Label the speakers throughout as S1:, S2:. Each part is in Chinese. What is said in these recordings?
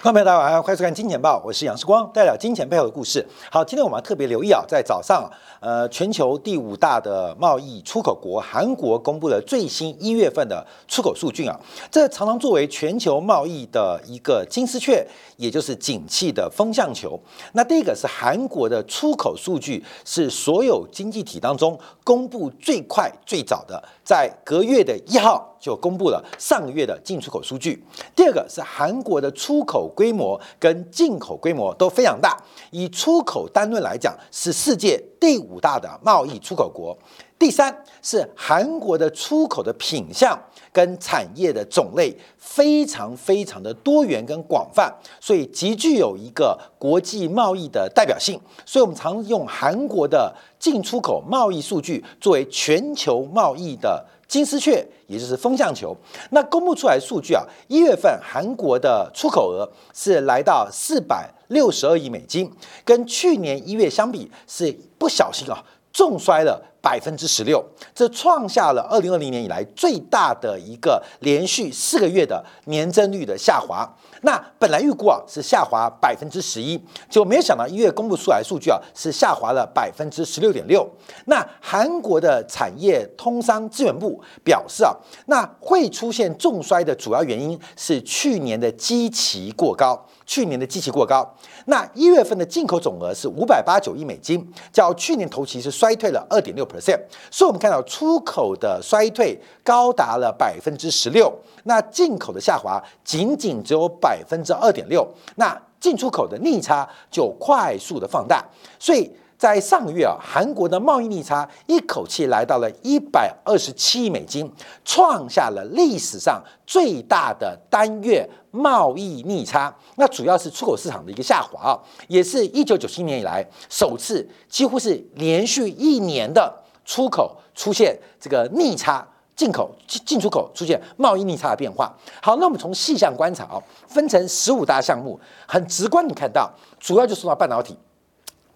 S1: 观众朋友大家晚上欢迎收看《金钱报》，我是杨世光，带来金钱背后的故事。好，今天我们特别留意啊，在早上，呃，全球第五大的贸易出口国韩国公布了最新一月份的出口数据啊，这常常作为全球贸易的一个金丝雀，也就是景气的风向球。那第一个是韩国的出口数据，是所有经济体当中公布最快最早的，在隔月的一号就公布了上个月的进出口数据。第二个是韩国的出口规模跟进口规模都非常大，以出口单论来讲，是世界第五大的贸易出口国。第三是韩国的出口的品相跟产业的种类非常非常的多元跟广泛，所以极具有一个国际贸易的代表性。所以我们常用韩国的进出口贸易数据作为全球贸易的。金丝雀，也就是风向球。那公布出来数据啊，一月份韩国的出口额是来到四百六十二亿美金，跟去年一月相比是不小心啊重摔了百分之十六，这创下了二零二零年以来最大的一个连续四个月的年增率的下滑。那本来预估啊是下滑百分之十一，就没有想到一月公布出来数据啊是下滑了百分之十六点六。那韩国的产业通商资源部表示啊，那会出现重衰的主要原因是去年的基期过高，去年的基期过高。那一月份的进口总额是五百八九亿美金，较去年同期是衰退了二点六 percent。所以我们看到出口的衰退高达了百分之十六，那进口的下滑仅仅只有百分之二点六，那进出口的逆差就快速的放大，所以在上个月啊，韩国的贸易逆差一口气来到了一百二十七亿美金，创下了历史上最大的单月贸易逆差。那主要是出口市场的一个下滑啊，也是一九九七年以来首次几乎是连续一年的出口出现这个逆差。进口进进出口出现贸易逆差的变化。好，那我们从细项观察啊，分成十五大项目，很直观，你看到主要就说到半导体。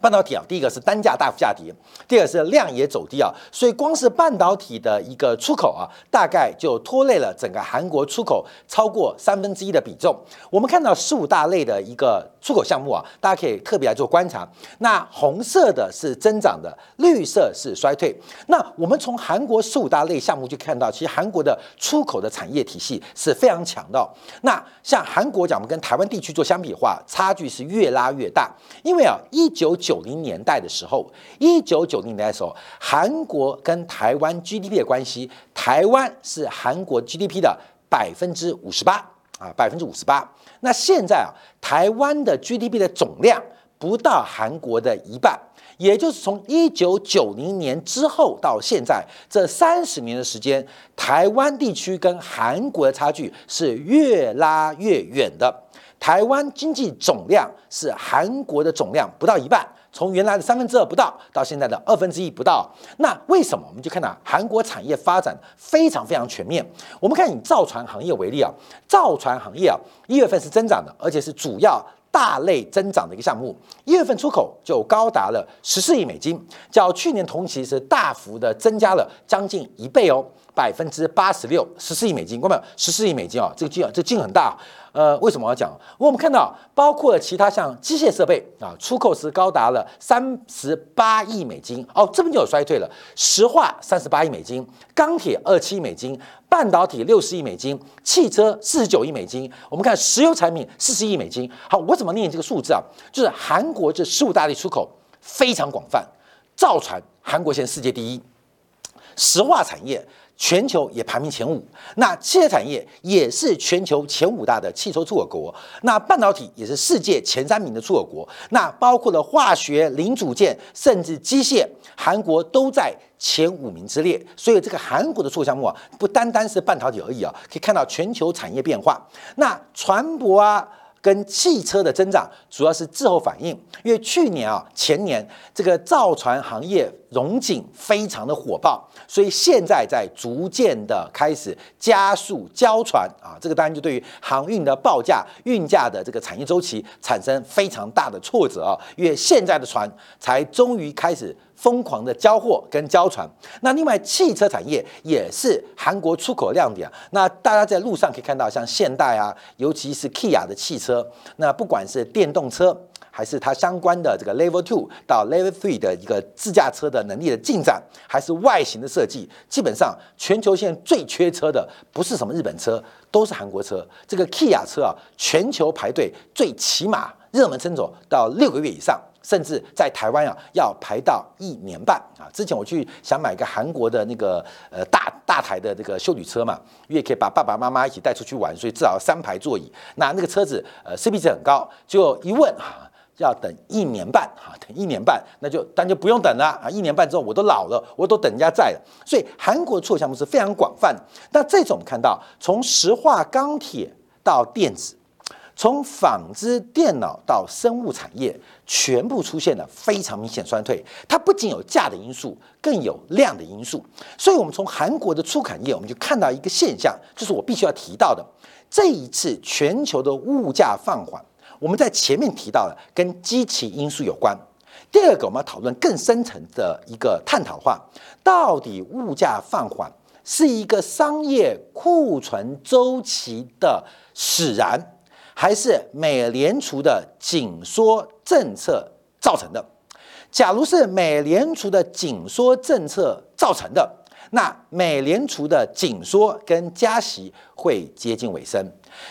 S1: 半导体啊，第一个是单价大幅下跌，第二个是量也走低啊，所以光是半导体的一个出口啊，大概就拖累了整个韩国出口超过三分之一的比重。我们看到十五大类的一个出口项目啊，大家可以特别来做观察。那红色的是增长的，绿色是衰退。那我们从韩国十五大类项目就看到，其实韩国的出口的产业体系是非常强的。那像韩国讲，我们跟台湾地区做相比的话，差距是越拉越大，因为啊，一九九九零年代的时候，一九九零年代的时候，韩国跟台湾 GDP 的关系，台湾是韩国 GDP 的百分之五十八啊，百分之五十八。那现在啊，台湾的 GDP 的总量不到韩国的一半，也就是从一九九零年之后到现在这三十年的时间，台湾地区跟韩国的差距是越拉越远的。台湾经济总量是韩国的总量不到一半。从原来的三分之二不到，到现在的二分之一不到，那为什么？我们就看到韩国产业发展非常非常全面。我们看以造船行业为例啊，造船行业啊，一月份是增长的，而且是主要大类增长的一个项目。一月份出口就高达了十四亿美金，较去年同期是大幅的增加了将近一倍哦，百分之八十六，十四亿美金，看到没有？十四亿美金啊，这个金啊，这金很大。呃，为什么要讲？我们看到包括其他像机械设备啊，出口是高达了三十八亿美金哦，这边就有衰退了。石化三十八亿美金，钢铁二七亿美金，半导体六十亿美金，汽车四十九亿美金。我们看石油产品四十亿美金。好，我怎么念这个数字啊？就是韩国这十五大类出口非常广泛，造船韩国现在世界第一，石化产业。全球也排名前五，那汽车产业也是全球前五大的汽车出口国，那半导体也是世界前三名的出口国，那包括了化学零组件甚至机械，韩国都在前五名之列。所以这个韩国的出口项目啊，不单单是半导体而已啊，可以看到全球产业变化。那船舶啊。跟汽车的增长主要是滞后反应，因为去年啊前年这个造船行业融景非常的火爆，所以现在在逐渐的开始加速交船啊，这个当然就对于航运的报价、运价的这个产业周期产生非常大的挫折啊，因为现在的船才终于开始。疯狂的交货跟交船，那另外汽车产业也是韩国出口亮点。那大家在路上可以看到，像现代啊，尤其是 Kia 的汽车，那不管是电动车，还是它相关的这个 Level Two 到 Level Three 的一个自驾车的能力的进展，还是外形的设计，基本上全球现在最缺车的不是什么日本车，都是韩国车。这个 Kia 车啊，全球排队最起码热门车种到六个月以上。甚至在台湾啊，要排到一年半啊！之前我去想买个韩国的那个呃大大台的这个修旅车嘛，因为可以把爸爸妈妈一起带出去玩，所以至少三排座椅。那那个车子呃 CP 值很高，就一问啊，要等一年半哈，等一年半，那就但就不用等了啊！一年半之后我都老了，我都等人家在了。所以韩国的出口项目是非常广泛。那这种看到从石化、钢铁到电子。从纺织、电脑到生物产业，全部出现了非常明显衰退。它不仅有价的因素，更有量的因素。所以，我们从韩国的出产业，我们就看到一个现象，就是我必须要提到的：这一次全球的物价放缓，我们在前面提到了跟机器因素有关。第二个，我们要讨论更深层的一个探讨话，到底物价放缓是一个商业库存周期的使然？还是美联储的紧缩政策造成的。假如是美联储的紧缩政策造成的，那美联储的紧缩跟加息会接近尾声。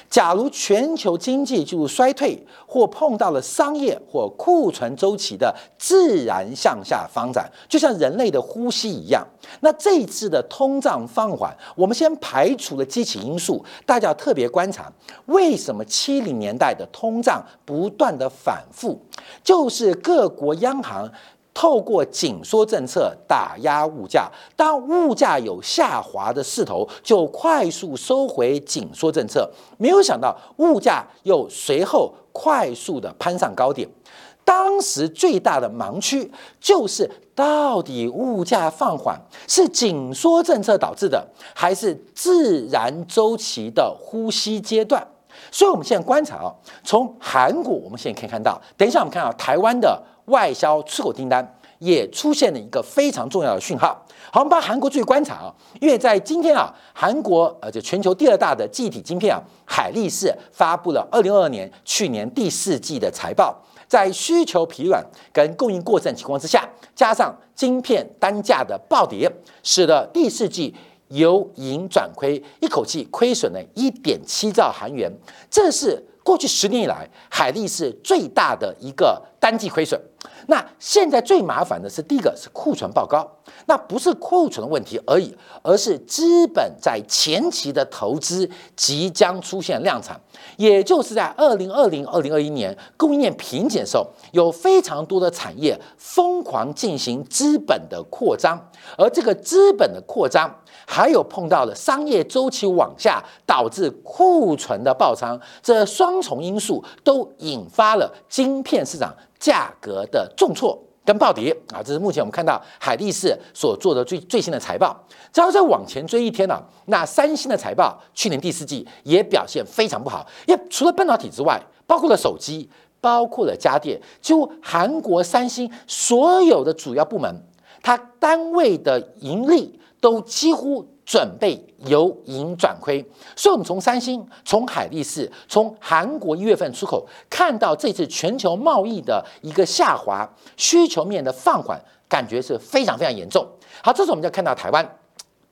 S1: 假如全球经济进入衰退，或碰到了商业或库存周期的自然向下发展，就像人类的呼吸一样，那这一次的通胀放缓，我们先排除了机器因素，大家要特别观察，为什么七零年代的通胀不断的反复，就是各国央行。透过紧缩政策打压物价，当物价有下滑的势头，就快速收回紧缩政策。没有想到物价又随后快速的攀上高点。当时最大的盲区就是到底物价放缓是紧缩政策导致的，还是自然周期的呼吸阶段？所以，我们现在观察啊，从韩国，我们现在可以看到，等一下我们看到台湾的。外销出口订单也出现了一个非常重要的讯号。好，我们把韩国注意观察啊，因为在今天啊，韩国呃，就全球第二大的记忆体晶片啊，海力士发布了二零二二年去年第四季的财报，在需求疲软跟供应过剩情况之下，加上晶片单价的暴跌，使得第四季由盈转亏，一口气亏损了一点七兆韩元，这是过去十年以来海力是最大的一个单季亏损。那现在最麻烦的是，第一个是库存报高，那不是库存的问题而已，而是资本在前期的投资即将出现量产，也就是在二零二零、二零二一年供应链瓶颈的时候，有非常多的产业疯狂进行资本的扩张，而这个资本的扩张，还有碰到了商业周期往下，导致库存的爆仓，这双重因素都引发了晶片市场。价格的重挫跟暴跌啊，这是目前我们看到海力士所做的最最新的财报。只要再往前追一天呢，那三星的财报去年第四季也表现非常不好，因为除了半导体之外，包括了手机，包括了家电，就韩国三星所有的主要部门，它单位的盈利都几乎。准备由盈转亏，所以我们从三星、从海力士、从韩国一月份出口看到这次全球贸易的一个下滑，需求面的放缓，感觉是非常非常严重。好，这时候我们就看到台湾。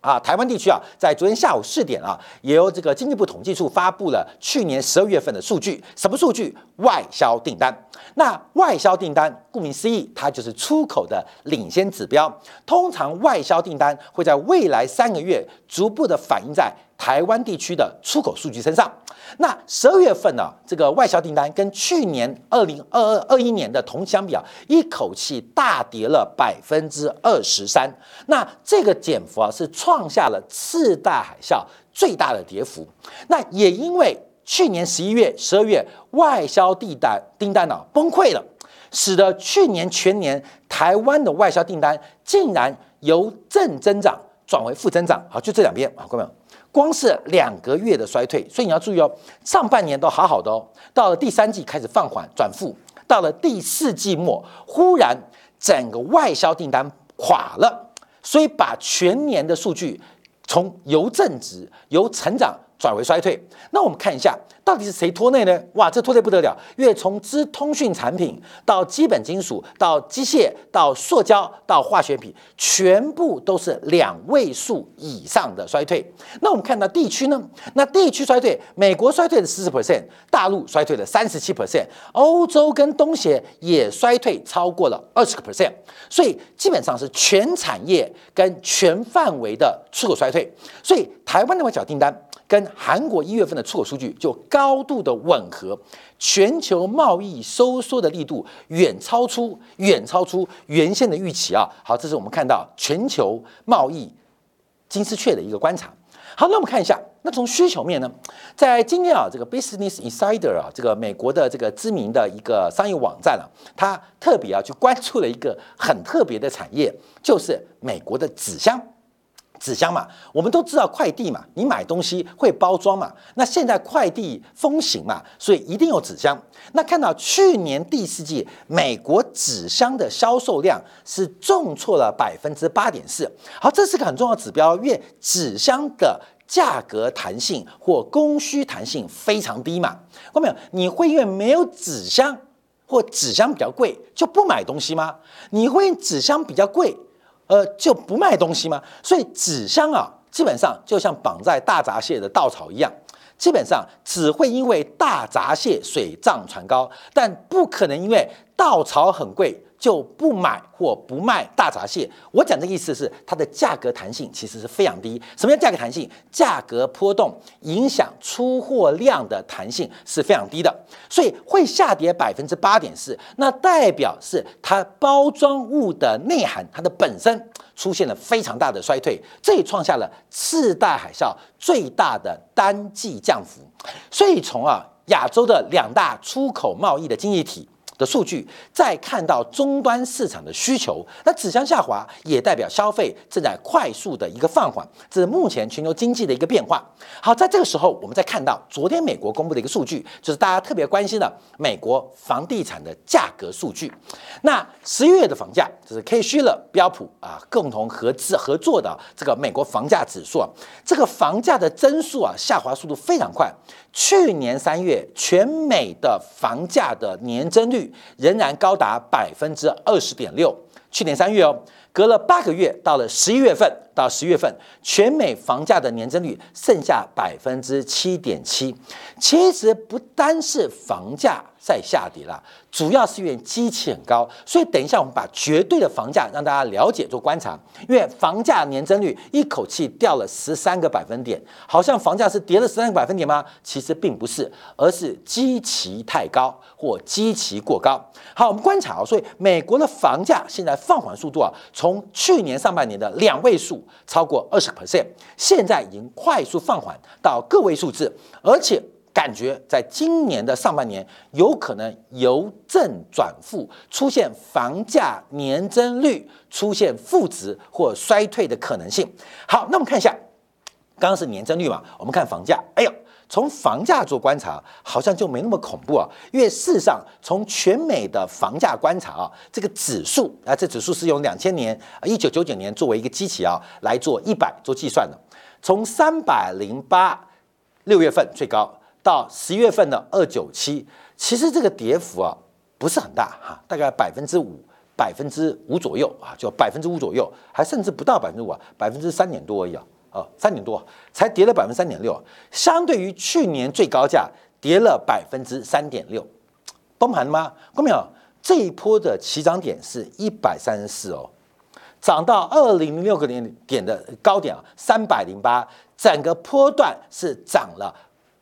S1: 啊，台湾地区啊，在昨天下午四点啊，也由这个经济部统计处发布了去年十二月份的数据。什么数据？外销订单。那外销订单，顾名思义，它就是出口的领先指标。通常外销订单会在未来三个月逐步的反映在台湾地区的出口数据身上。那十二月份呢，这个外销订单跟去年二零二二二一年的同相比啊，一口气大跌了百分之二十三。那这个减幅啊，是创下了次大海啸最大的跌幅。那也因为去年十一月、十二月外销订单订单呢崩溃了，使得去年全年台湾的外销订单竟然由正增长转为负增长。好，就这两边啊，各位光是两个月的衰退，所以你要注意哦，上半年都好好的哦，到了第三季开始放缓转负，到了第四季末，忽然整个外销订单垮了，所以把全年的数据从由正值由成长转为衰退。那我们看一下。到底是谁拖累呢？哇，这拖累不得了！因为从资通讯产品到基本金属，到机械，到塑胶，到化学品，全部都是两位数以上的衰退。那我们看到地区呢？那地区衰退，美国衰退了四十 percent，大陆衰退了三十七 percent，欧洲跟东协也衰退超过了二十个 percent。所以基本上是全产业跟全范围的出口衰退。所以台湾那块小订单。跟韩国一月份的出口数据就高度的吻合，全球贸易收缩的力度远超出远超出原先的预期啊！好，这是我们看到全球贸易金丝雀的一个观察。好，那我们看一下，那从需求面呢，在今天啊，这个 Business Insider 啊，这个美国的这个知名的一个商业网站啊，它特别啊去关注了一个很特别的产业，就是美国的纸箱。纸箱嘛，我们都知道快递嘛，你买东西会包装嘛。那现在快递风行嘛，所以一定有纸箱。那看到去年第四季美国纸箱的销售量是重挫了百分之八点四。好，这是个很重要指标，因为纸箱的价格弹性或供需弹性非常低嘛。看到没有？你会因为没有纸箱或纸箱比较贵就不买东西吗？你会纸箱比较贵？呃，就不卖东西吗？所以纸箱啊，基本上就像绑在大闸蟹的稻草一样，基本上只会因为大闸蟹水涨船高，但不可能因为稻草很贵。就不买或不卖大闸蟹。我讲的意思是，它的价格弹性其实是非常低。什么叫价格弹性？价格波动影响出货量的弹性是非常低的，所以会下跌百分之八点四。那代表是它包装物的内涵，它的本身出现了非常大的衰退，这也创下了次贷海啸最大的单季降幅。所以从啊亚洲的两大出口贸易的经济体。的数据，再看到终端市场的需求，那指向下滑也代表消费正在快速的一个放缓，这是目前全球经济的一个变化。好，在这个时候，我们再看到昨天美国公布的一个数据，就是大家特别关心的美国房地产的价格数据。那十一月的房价，就是 K 虚了标普啊共同合资合作的这个美国房价指数啊，这个房价的增速啊下滑速度非常快。去年三月，全美的房价的年增率仍然高达百分之二十点六。去年三月哦，隔了八个月，到了十一月份，到十月份，全美房价的年增率剩下百分之七点七。其实不单是房价。在下跌了，主要是因为基期很高，所以等一下我们把绝对的房价让大家了解做观察。因为房价年增率一口气掉了十三个百分点，好像房价是跌了十三个百分点吗？其实并不是，而是基期太高或基期过高。好，我们观察啊，所以美国的房价现在放缓速度啊，从去年上半年的两位数超过二十 percent，现在已经快速放缓到个位数字，而且。感觉在今年的上半年有可能由正转负，出现房价年增率出现负值或衰退的可能性。好，那我们看一下，刚刚是年增率嘛？我们看房价，哎呦，从房价做观察，好像就没那么恐怖啊。因为事实上，从全美的房价观察啊，这个指数啊，这指数是用两千年啊一九九九年作为一个基期啊来做一百做计算的，从三百零八六月份最高。到十一月份的二九七，其实这个跌幅啊不是很大哈，大概百分之五、百分之五左右啊，就百分之五左右，还甚至不到百分之五啊，百分之三点多而已啊，哦，三点多才跌了百分之三点六，相对于去年最高价跌了百分之三点六，崩盘了吗？看到没有？这一波的起涨点是一百三十四哦，涨到二零零六个点点的高点啊，三百零八，整个波段是涨了。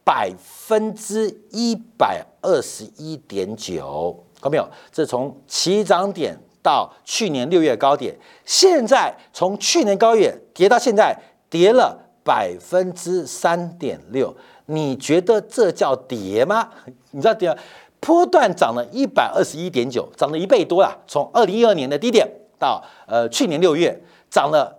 S1: 百分之一百二十一点九，看到没有？这从起涨点到去年六月高点，现在从去年高点跌到现在跌了百分之三点六，你觉得这叫跌吗？你知道跌？波段涨了一百二十一点九，涨了一倍多啊。从二零一二年的低点到呃去年六月，涨了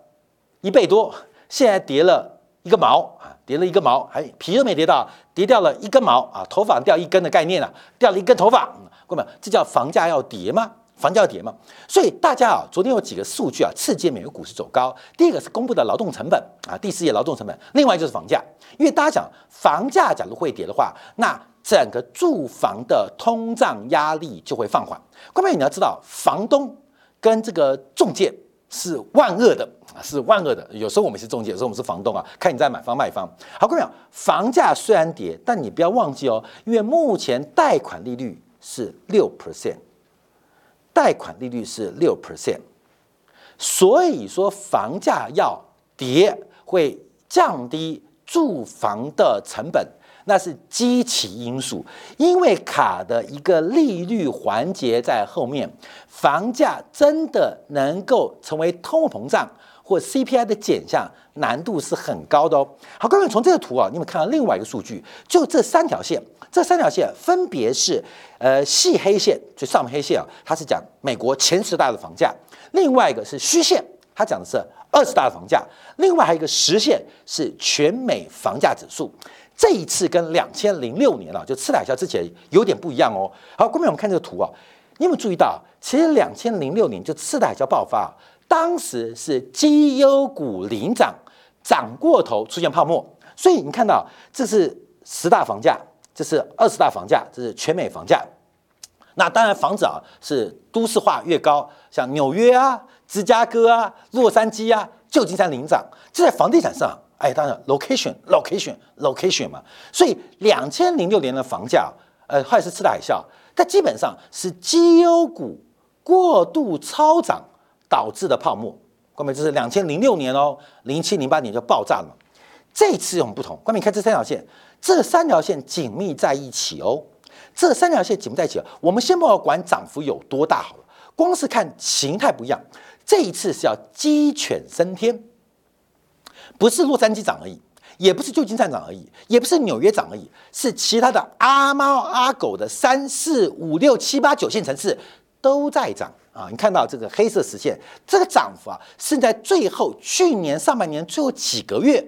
S1: 一倍多。现在跌了一个毛，跌了一根毛，还皮都没跌到，跌掉了一根毛啊，头发掉一根的概念啊，掉了一根头发。各位，这叫房价要跌吗？房价要跌吗？所以大家啊，昨天有几个数据啊，刺激美国股市走高。第一个是公布的劳动成本啊，第四页劳动成本。另外就是房价，因为大家讲房价假如会跌的话，那整个住房的通胀压力就会放缓。各位你要知道，房东跟这个中介是万恶的，是万恶的。有时候我们是中介，有时候我们是房东啊，看你在买方卖方。好，各位房价虽然跌，但你不要忘记哦，因为目前贷款利率是六 percent。贷款利率是六 percent，所以说房价要跌会降低住房的成本，那是基期因素。因为卡的一个利率环节在后面，房价真的能够成为通货膨胀或 CPI 的减项，难度是很高的哦。好，各位从这个图啊，你们看到另外一个数据，就这三条线。这三条线分别是，呃，细黑线，最上面黑线啊，它是讲美国前十大的房价；另外一个是虚线，它讲的是二十大的房价；另外还有一个实线是全美房价指数。这一次跟两千零六年啊，就次贷海啸之前有点不一样哦。好，后面我们看这个图啊，你有没有注意到，其实两千零六年就次贷海啸爆发，当时是绩优股领涨，涨过头出现泡沫，所以你看到这是十大房价。这是二十大房价，这是全美房价。那当然，房子啊是都市化越高，像纽约啊、芝加哥啊、洛杉矶啊、旧金山领涨。这在房地产上，哎，当然 location，location，location 嘛。所以两千零六年的房价，呃，后来是次贷海啸，它基本上是绩优股过度超涨导致的泡沫。关明，这是两千零六年哦，零七零八年就爆炸了。这次有什么不同？关明，看这三条线。这三条线紧密在一起哦，这三条线紧密在一起。我们先不要管涨幅有多大好了，光是看形态不一样。这一次是要鸡犬升天，不是洛杉矶涨而已，也不是旧金山涨而已，也不是纽约涨而已，是其他的阿猫阿狗的三四五六七八九线城市都在涨啊！你看到这个黑色实线，这个涨幅啊，是在最后去年上半年最后几个月。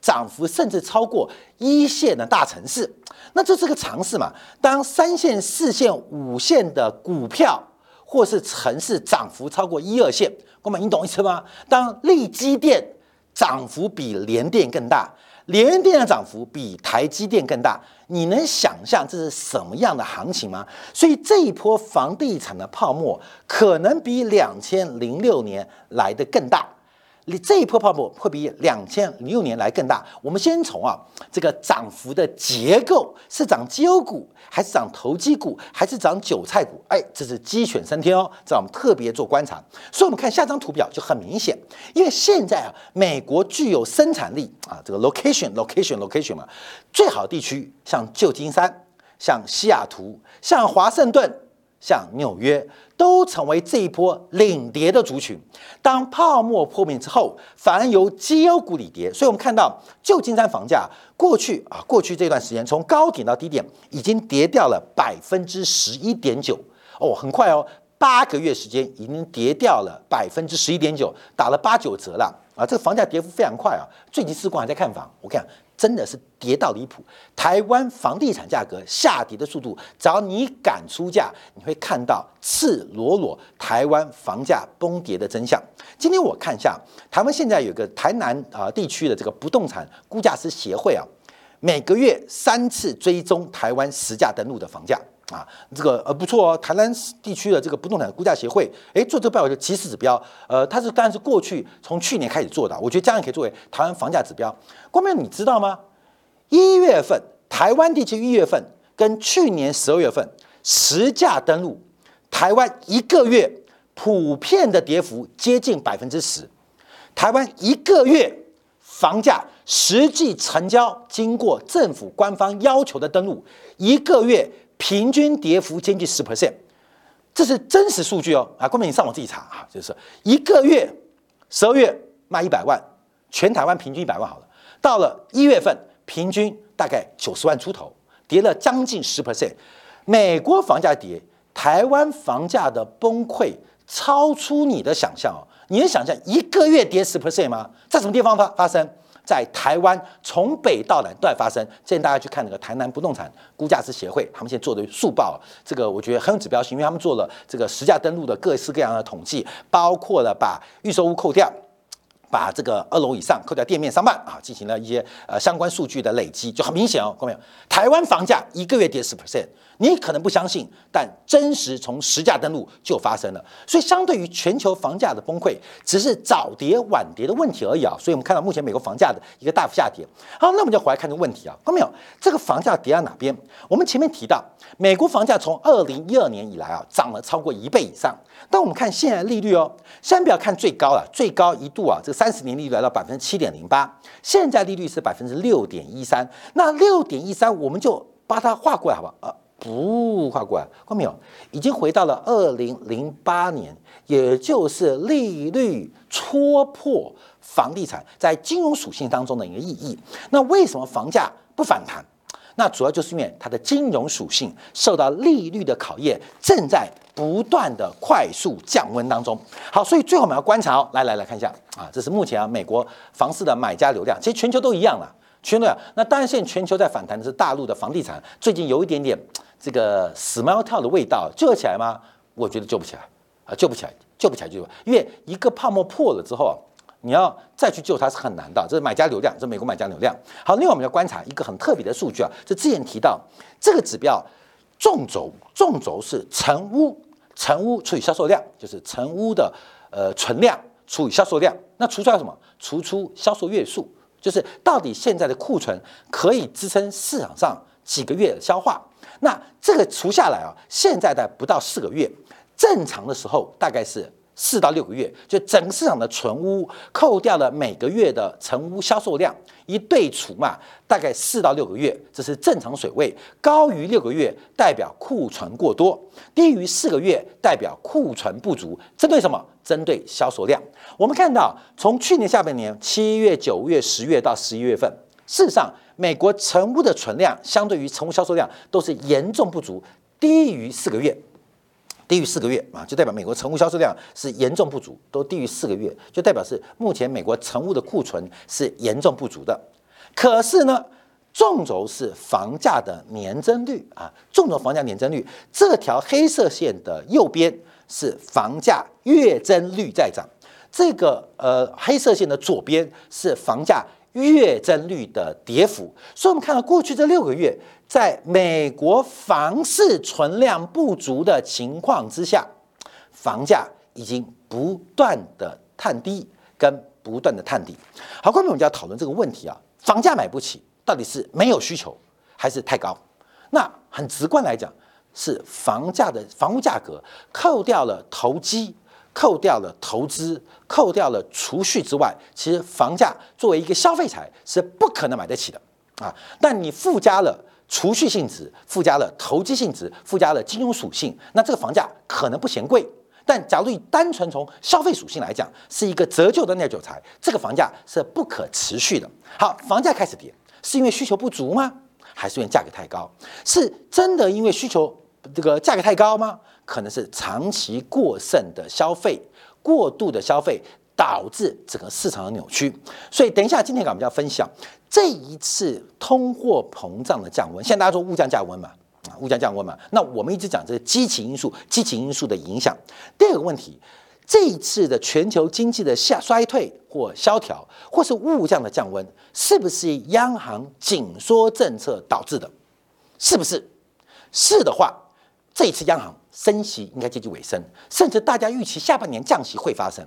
S1: 涨幅甚至超过一线的大城市，那这是个常识嘛？当三线、四线、五线的股票或是城市涨幅超过一二线，哥们，你懂意思吗？当利基电涨幅比联电更大，联电的涨幅比台积电更大，你能想象这是什么样的行情吗？所以这一波房地产的泡沫可能比两千零六年来的更大。你这一波泡沫会比两千零六年来更大。我们先从啊这个涨幅的结构，是涨绩优股，还是涨投机股，还是涨韭菜股？哎，这是鸡犬升天哦，这我们特别做观察。所以，我们看下张图表就很明显，因为现在啊，美国具有生产力啊，这个 location，location，location 嘛，最好的地区像旧金山、像西雅图、像华盛顿。像纽约都成为这一波领跌的族群。当泡沫破灭之后，反而由绩优股领跌。所以，我们看到旧金山房价过去啊，过去这段时间从高点到低点已经跌掉了百分之十一点九哦，很快哦，八个月时间已经跌掉了百分之十一点九，打了八九折了啊！这个房价跌幅非常快啊。最近四光还在看房，我看。真的是跌到离谱，台湾房地产价格下跌的速度，只要你敢出价，你会看到赤裸裸台湾房价崩跌的真相。今天我看一下，台湾现在有个台南啊地区的这个不动产估价师协会啊，每个月三次追踪台湾实价登录的房价啊，这个呃不错哦，台南地区的这个不动产估价协会，哎做这个报告就即时指标，呃它是当然是过去从去年开始做的，我觉得这样可以作为台湾房价指标。光明，你知道吗？一月份台湾地区一月份跟去年十二月份实价登录，台湾一个月普遍的跌幅接近百分之十。台湾一个月房价实际成交经过政府官方要求的登录，一个月平均跌幅接近十 percent，这是真实数据哦。啊，光明，你上网自己查啊，就是一个月十二月卖一百万，全台湾平均一百万好了。到了一月份，平均大概九十万出头，跌了将近十 percent。美国房价跌，台湾房价的崩溃超出你的想象哦！你能想象一个月跌十 percent 吗？在什么地方发发生？在台湾从北到南都在发生。建议大家去看那个台南不动产估价师协会，他们现在做的速报，这个我觉得很有指标性，因为他们做了这个实价登录的各式各样的统计，包括了把预售屋扣掉。把这个二楼以上扣掉店面商办啊，进行了一些呃相关数据的累积，就很明显哦，看到没有？台湾房价一个月跌十 percent，你可能不相信，但真实从实价登录就发生了。所以相对于全球房价的崩溃，只是早跌晚跌的问题而已啊。所以我们看到目前美国房价的一个大幅下跌。好，那我们就回来看这个问题啊，看到没有？这个房价跌到哪边？我们前面提到，美国房价从二零一二年以来啊，涨了超过一倍以上。但我们看现在利率哦，先不要看最高了，最高一度啊，这三十年利率来到百分之七点零八，现在利率是百分之六点一三。那六点一三，我们就把它画过来，好不好？呃，不画过来，看没有？已经回到了二零零八年，也就是利率戳破房地产在金融属性当中的一个意义。那为什么房价不反弹？那主要就是因为它的金融属性受到利率的考验，正在。不断的快速降温当中，好，所以最后我们要观察哦，来来来看一下啊，这是目前啊美国房市的买家流量，其实全球都一样了，全球啊，那当然现在全球在反弹的是大陆的房地产，最近有一点点 这个死猫跳的味道，救得起来吗？我觉得救不起来啊，救不起来，救不起来就因为一个泡沫破了之后啊，你要再去救它是很难的，这是买家流量，这是美国买家流量。好，另外我们要观察一个很特别的数据啊，就之前提到这个指标，纵轴，纵轴是成屋。成屋除以销售量，就是成屋的呃存量除以销售量，那除出来什么？除出销售月数，就是到底现在的库存可以支撑市场上几个月的消化？那这个除下来啊，现在的不到四个月，正常的时候大概是。四到六个月，就整个市场的存屋扣掉了每个月的成屋销售量，一对除嘛，大概四到六个月，这是正常水位。高于六个月代表库存过多，低于四个月代表库存不足。针对什么？针对销售量。我们看到，从去年下半年七月、九月、十月到十一月份，事实上，美国成屋的存量相对于成屋销售量都是严重不足，低于四个月。低于四个月啊，就代表美国成屋销售量是严重不足，都低于四个月，就代表是目前美国成屋的库存是严重不足的。可是呢，纵轴是房价的年增率啊，纵轴房价年增率这条黑色线的右边是房价月增率在涨，这个呃黑色线的左边是房价月增率的跌幅。所以，我们看到过去这六个月。在美国房市存量不足的情况之下，房价已经不断的探低，跟不断的探底。好，观众，我们就要讨论这个问题啊，房价买不起，到底是没有需求，还是太高？那很直观来讲，是房价的房屋价格扣掉了投机、扣掉了投资、扣掉了储蓄之外，其实房价作为一个消费财是不可能买得起的啊。但你附加了。储蓄性质附加了投机性质，附加了金融属性，那这个房价可能不嫌贵。但假如以单纯从消费属性来讲，是一个折旧的耐久材，这个房价是不可持续的。好，房价开始跌，是因为需求不足吗？还是因为价格太高？是真的因为需求这个价格太高吗？可能是长期过剩的消费，过度的消费。导致整个市场的扭曲，所以等一下，今天我们要分享这一次通货膨胀的降温。现在大家说物价降温嘛，物价降温嘛，那我们一直讲这个激情因素，激情因素的影响。第二个问题，这一次的全球经济的下衰退或萧条，或是物价的降温，是不是央行紧缩政策导致的？是不是？是的话，这一次央行升息应该接近尾声，甚至大家预期下半年降息会发生。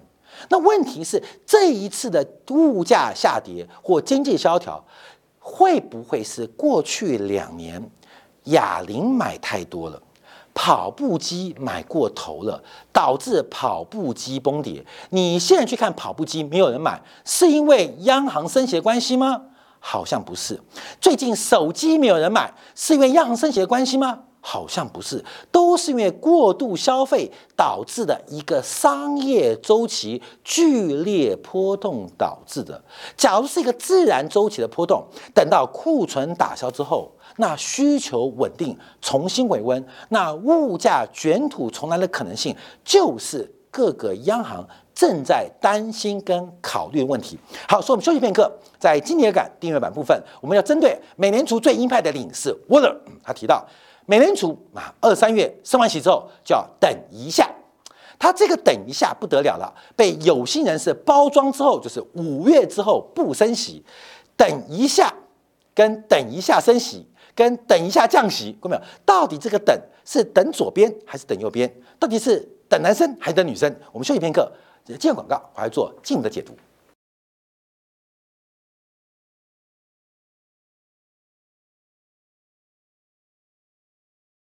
S1: 那问题是这一次的物价下跌或经济萧条，会不会是过去两年哑铃买太多了，跑步机买过头了，导致跑步机崩跌？你现在去看跑步机没有人买，是因为央行升息的关系吗？好像不是。最近手机没有人买，是因为央行升息的关系吗？好像不是，都是因为过度消费导致的一个商业周期剧烈波动导致的。假如是一个自然周期的波动，等到库存打消之后，那需求稳定，重新回温，那物价卷土重来的可能性，就是各个央行正在担心跟考虑的问题。好，所以我们休息片刻，在金年感订阅版部分，我们要针对美联储最鹰派的领事沃勒，他提到。美联储啊，二三月升完息之后就要等一下，他这个等一下不得了了，被有心人士包装之后就是五月之后不升息，等一下跟等一下升息跟等一下降息，看到没有？到底这个等是等左边还是等右边？到底是等男生还是等女生？我们休息片刻，接广告，我来做进一步的解读。